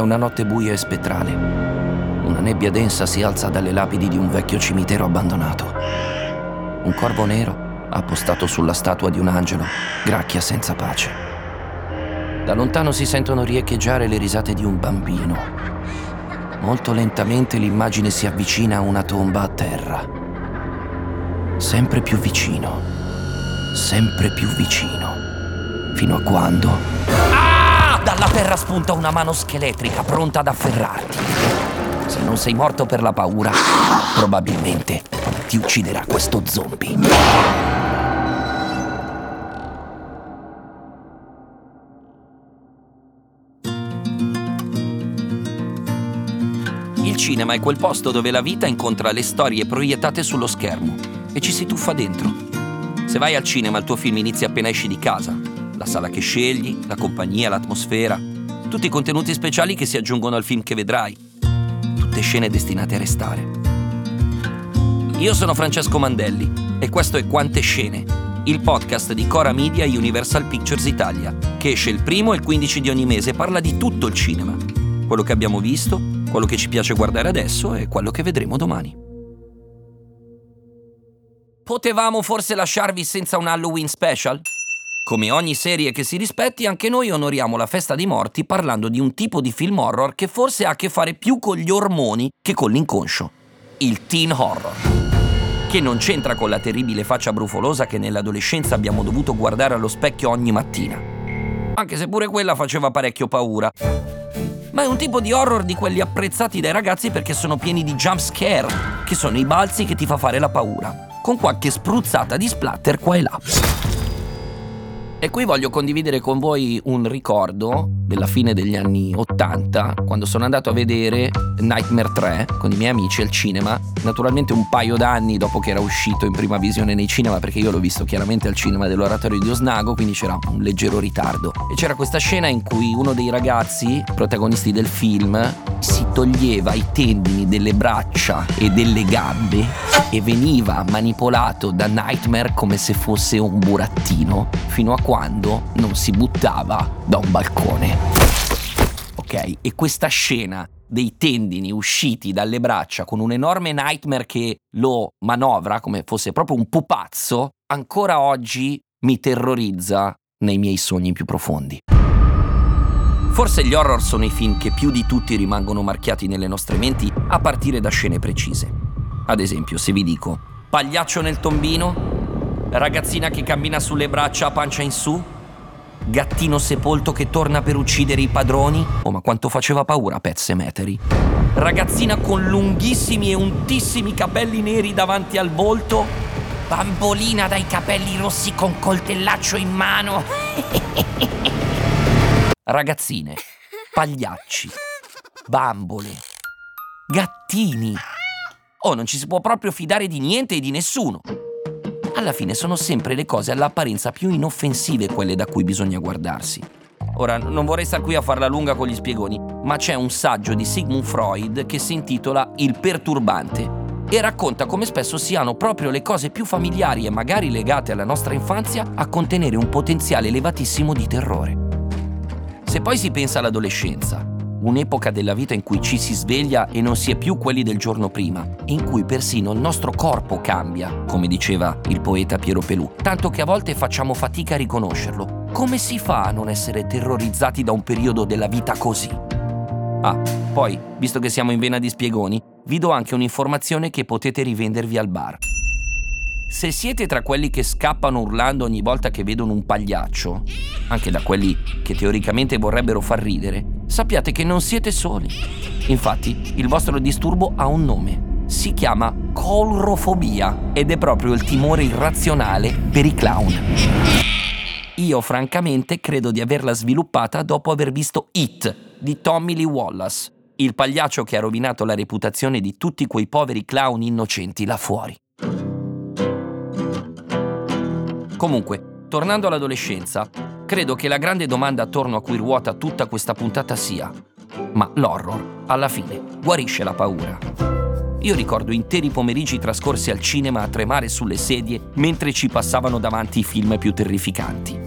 Una notte buia e spettrale. Una nebbia densa si alza dalle lapidi di un vecchio cimitero abbandonato. Un corvo nero, appostato sulla statua di un angelo, gracchia senza pace. Da lontano si sentono riecheggiare le risate di un bambino. Molto lentamente l'immagine si avvicina a una tomba a terra. Sempre più vicino. Sempre più vicino. Fino a quando... Dalla terra spunta una mano scheletrica pronta ad afferrarti. Se non sei morto per la paura, probabilmente ti ucciderà questo zombie. Il cinema è quel posto dove la vita incontra le storie proiettate sullo schermo e ci si tuffa dentro. Se vai al cinema il tuo film inizia appena esci di casa. La sala che scegli, la compagnia, l'atmosfera, tutti i contenuti speciali che si aggiungono al film che vedrai. Tutte scene destinate a restare. Io sono Francesco Mandelli e questo è Quante Scene, il podcast di Cora Media e Universal Pictures Italia, che esce il primo e il 15 di ogni mese e parla di tutto il cinema. Quello che abbiamo visto, quello che ci piace guardare adesso e quello che vedremo domani. Potevamo forse lasciarvi senza un Halloween special? Come ogni serie che si rispetti, anche noi onoriamo la festa dei morti parlando di un tipo di film horror che forse ha a che fare più con gli ormoni che con l'inconscio. Il teen horror. Che non c'entra con la terribile faccia brufolosa che nell'adolescenza abbiamo dovuto guardare allo specchio ogni mattina. Anche se pure quella faceva parecchio paura. Ma è un tipo di horror di quelli apprezzati dai ragazzi perché sono pieni di jump scare, che sono i balzi che ti fa fare la paura, con qualche spruzzata di splatter qua e là. E qui voglio condividere con voi un ricordo della fine degli anni 80, quando sono andato a vedere Nightmare 3 con i miei amici al cinema, naturalmente un paio d'anni dopo che era uscito in prima visione nei cinema, perché io l'ho visto chiaramente al cinema dell'oratorio di Osnago, quindi c'era un leggero ritardo. E c'era questa scena in cui uno dei ragazzi, protagonisti del film, si toglieva i tendini delle braccia e delle gambe e veniva manipolato da Nightmare come se fosse un burattino, fino a quando non si buttava da un balcone. Ok, e questa scena dei tendini usciti dalle braccia con un enorme nightmare che lo manovra come fosse proprio un pupazzo, ancora oggi mi terrorizza nei miei sogni più profondi. Forse gli horror sono i film che più di tutti rimangono marchiati nelle nostre menti a partire da scene precise. Ad esempio, se vi dico pagliaccio nel tombino, ragazzina che cammina sulle braccia a pancia in su, gattino sepolto che torna per uccidere i padroni. Oh, ma quanto faceva paura Pet Cemetery. Ragazzina con lunghissimi e untissimi capelli neri davanti al volto. Bambolina dai capelli rossi con coltellaccio in mano. Ragazzine, pagliacci, bambole, gattini. Oh, non ci si può proprio fidare di niente e di nessuno. Alla fine sono sempre le cose all'apparenza più inoffensive quelle da cui bisogna guardarsi. Ora, non vorrei star qui a farla lunga con gli spiegoni, ma c'è un saggio di Sigmund Freud che si intitola Il perturbante e racconta come spesso siano proprio le cose più familiari e magari legate alla nostra infanzia a contenere un potenziale elevatissimo di terrore. Se poi si pensa all'adolescenza, un'epoca della vita in cui ci si sveglia e non si è più quelli del giorno prima, in cui persino il nostro corpo cambia, come diceva il poeta Piero Pelù, tanto che a volte facciamo fatica a riconoscerlo. Come si fa a non essere terrorizzati da un periodo della vita così? Ah, poi, visto che siamo in vena di spiegoni, vi do anche un'informazione che potete rivendervi al bar. Se siete tra quelli che scappano urlando ogni volta che vedono un pagliaccio, anche da quelli che teoricamente vorrebbero far ridere, sappiate che non siete soli. Infatti, il vostro disturbo ha un nome. Si chiama colrofobia ed è proprio il timore irrazionale per i clown. Io francamente credo di averla sviluppata dopo aver visto It di Tommy Lee Wallace, il pagliaccio che ha rovinato la reputazione di tutti quei poveri clown innocenti là fuori. Comunque, tornando all'adolescenza, credo che la grande domanda attorno a cui ruota tutta questa puntata sia: ma l'horror, alla fine, guarisce la paura? Io ricordo interi pomeriggi trascorsi al cinema a tremare sulle sedie mentre ci passavano davanti i film più terrificanti.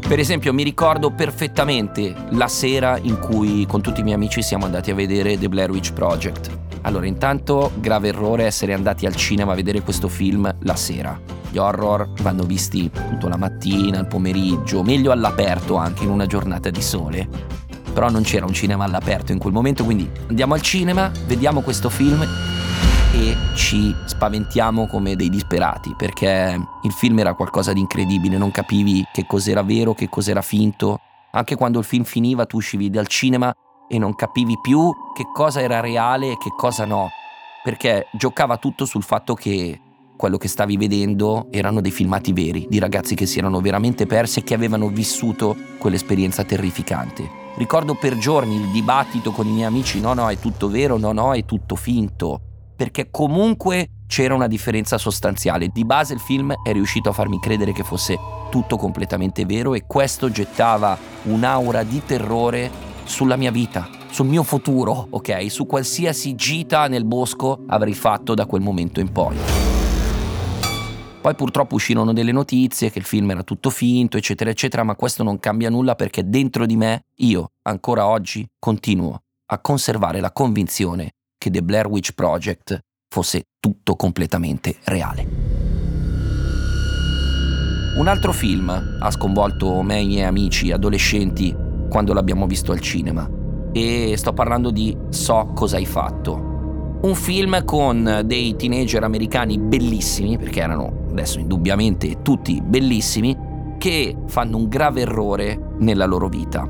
Per esempio mi ricordo perfettamente la sera in cui con tutti i miei amici siamo andati a vedere The Blair Witch Project. Allora, intanto grave errore essere andati al cinema a vedere questo film la sera. Gli horror vanno visti appunto la mattina, il pomeriggio, meglio all'aperto anche in una giornata di sole. Però non c'era un cinema all'aperto in quel momento, quindi andiamo al cinema, vediamo questo film e ci spaventiamo come dei disperati perché il film era qualcosa di incredibile, non capivi che cos'era vero, che cos'era finto. Anche quando il film finiva tu uscivi dal cinema e non capivi più che cosa era reale e che cosa no, perché giocava tutto sul fatto che quello che stavi vedendo erano dei filmati veri, di ragazzi che si erano veramente persi e che avevano vissuto quell'esperienza terrificante. Ricordo per giorni il dibattito con i miei amici, no no è tutto vero, no no è tutto finto, perché comunque c'era una differenza sostanziale. Di base il film è riuscito a farmi credere che fosse tutto completamente vero e questo gettava un'aura di terrore sulla mia vita, sul mio futuro, ok? Su qualsiasi gita nel bosco avrei fatto da quel momento in poi. Poi purtroppo uscirono delle notizie che il film era tutto finto, eccetera, eccetera, ma questo non cambia nulla perché dentro di me, io, ancora oggi, continuo a conservare la convinzione che The Blair Witch Project fosse tutto completamente reale. Un altro film ha sconvolto me e i miei amici adolescenti quando l'abbiamo visto al cinema. E sto parlando di So cosa hai fatto. Un film con dei teenager americani bellissimi, perché erano adesso indubbiamente tutti bellissimi, che fanno un grave errore nella loro vita.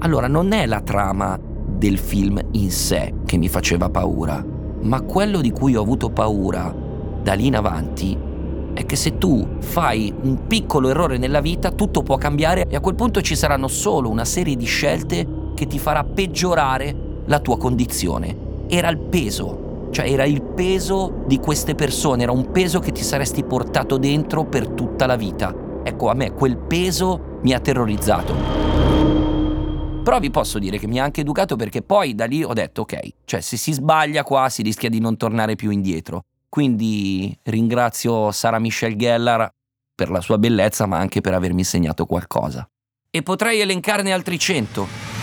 Allora non è la trama del film in sé che mi faceva paura, ma quello di cui ho avuto paura da lì in avanti è che se tu fai un piccolo errore nella vita tutto può cambiare e a quel punto ci saranno solo una serie di scelte che ti farà peggiorare la tua condizione. Era il peso, cioè era il peso di queste persone, era un peso che ti saresti portato dentro per tutta la vita. Ecco, a me quel peso mi ha terrorizzato. Però vi posso dire che mi ha anche educato perché poi da lì ho detto ok, cioè se si sbaglia qua si rischia di non tornare più indietro. Quindi ringrazio Sara Michelle Gellar per la sua bellezza, ma anche per avermi insegnato qualcosa. E potrei elencarne altri cento.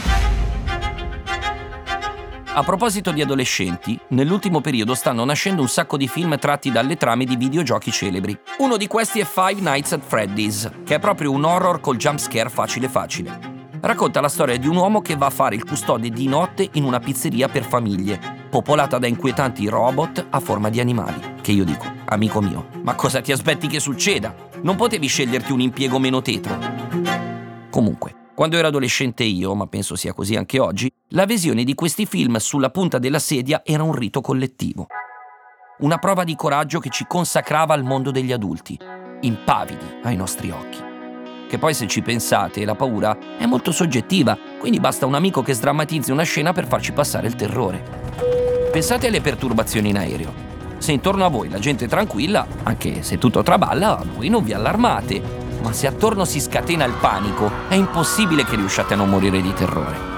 A proposito di adolescenti, nell'ultimo periodo stanno nascendo un sacco di film tratti dalle trame di videogiochi celebri. Uno di questi è Five Nights at Freddy's, che è proprio un horror col jumpscare facile facile racconta la storia di un uomo che va a fare il custode di notte in una pizzeria per famiglie, popolata da inquietanti robot a forma di animali. Che io dico, amico mio, ma cosa ti aspetti che succeda? Non potevi sceglierti un impiego meno tetro? Comunque, quando ero adolescente io, ma penso sia così anche oggi, la visione di questi film sulla punta della sedia era un rito collettivo. Una prova di coraggio che ci consacrava al mondo degli adulti, impavidi ai nostri occhi che poi se ci pensate la paura è molto soggettiva, quindi basta un amico che sdrammatizzi una scena per farci passare il terrore. Pensate alle perturbazioni in aereo. Se intorno a voi la gente è tranquilla, anche se tutto traballa, voi non vi allarmate. Ma se attorno si scatena il panico, è impossibile che riusciate a non morire di terrore.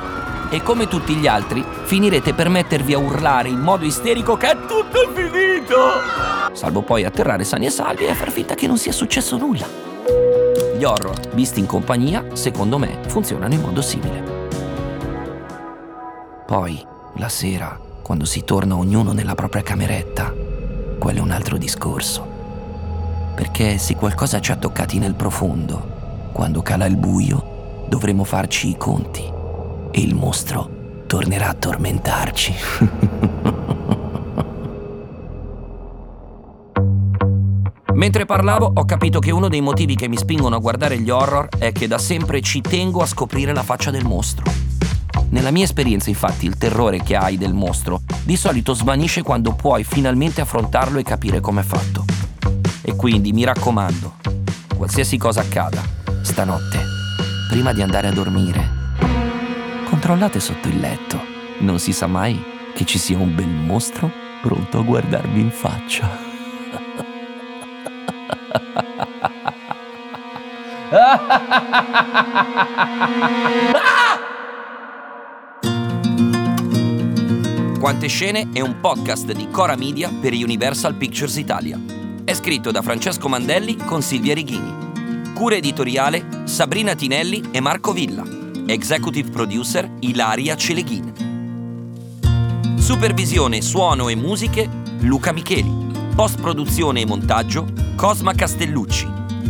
E come tutti gli altri, finirete per mettervi a urlare in modo isterico che è tutto finito! Salvo poi atterrare sani e salvi e far finta che non sia successo nulla. Gli horror, visti in compagnia, secondo me, funzionano in modo simile. Poi, la sera, quando si torna ognuno nella propria cameretta, quello è un altro discorso. Perché se qualcosa ci ha toccati nel profondo, quando cala il buio, dovremo farci i conti e il mostro tornerà a tormentarci. Mentre parlavo ho capito che uno dei motivi che mi spingono a guardare gli horror è che da sempre ci tengo a scoprire la faccia del mostro. Nella mia esperienza infatti il terrore che hai del mostro di solito svanisce quando puoi finalmente affrontarlo e capire com'è fatto. E quindi mi raccomando, qualsiasi cosa accada, stanotte, prima di andare a dormire, controllate sotto il letto. Non si sa mai che ci sia un bel mostro pronto a guardarvi in faccia. Quante scene è un podcast di Cora Media per Universal Pictures Italia. È scritto da Francesco Mandelli con Silvia Righini. Cura editoriale Sabrina Tinelli e Marco Villa. Executive producer Ilaria Celeghin. Supervisione suono e musiche Luca Micheli. Post produzione e montaggio Cosma Castellucci.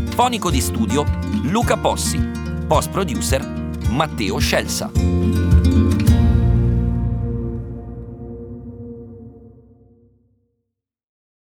Fonico di studio Luca Possi. Post producer Matteo Scelsa.